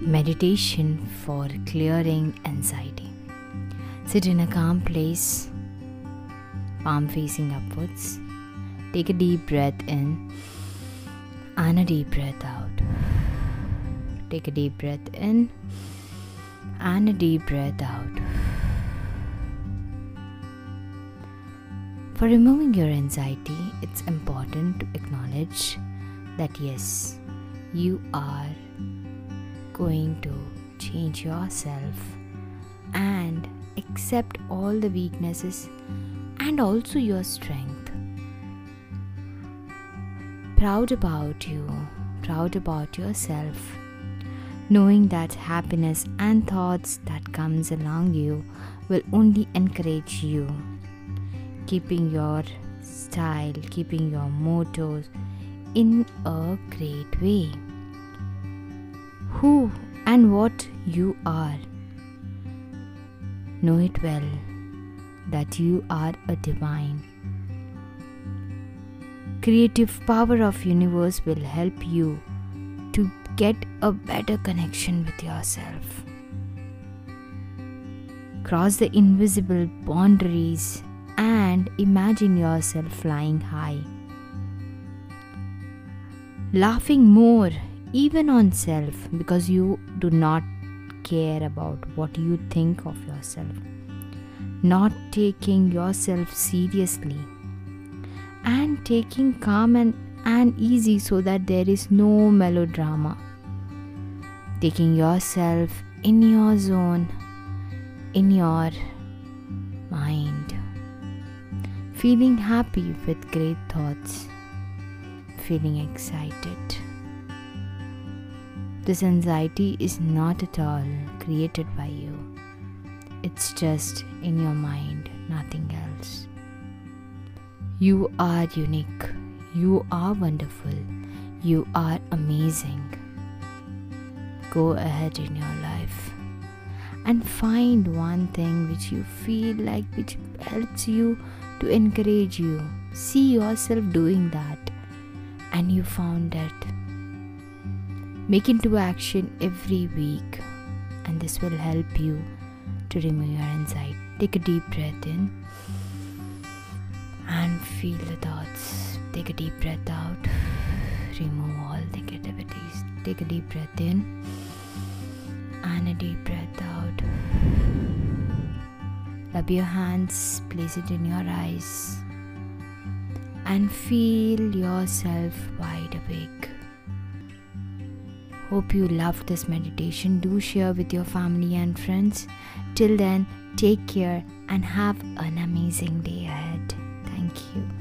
meditation for clearing anxiety. Sit in a calm place, palm facing upwards. Take a deep breath in and a deep breath out. Take a deep breath in and a deep breath out. For removing your anxiety, it's important to acknowledge that yes, you are going to change yourself and accept all the weaknesses and also your strength. Proud about you, proud about yourself, knowing that happiness and thoughts that comes along you will only encourage you keeping your style keeping your mottos in a great way who and what you are. Know it well that you are a divine. Creative power of universe will help you to get a better connection with yourself. Cross the invisible boundaries and imagine yourself flying high. Laughing more even on self because you do not care about what you think of yourself. Not taking yourself seriously and taking calm and, and easy so that there is no melodrama. Taking yourself in your zone in your mind. Feeling happy with great thoughts. Feeling excited this anxiety is not at all created by you. It's just in your mind, nothing else. You are unique. You are wonderful. You are amazing. Go ahead in your life and find one thing which you feel like which helps you to encourage you. See yourself doing that and you found it Make into action every week, and this will help you to remove your anxiety. Take a deep breath in and feel the thoughts. Take a deep breath out, remove all negativities. Take a deep breath in and a deep breath out. Rub your hands, place it in your eyes, and feel yourself wide awake. Hope you loved this meditation. Do share with your family and friends. Till then, take care and have an amazing day ahead. Thank you.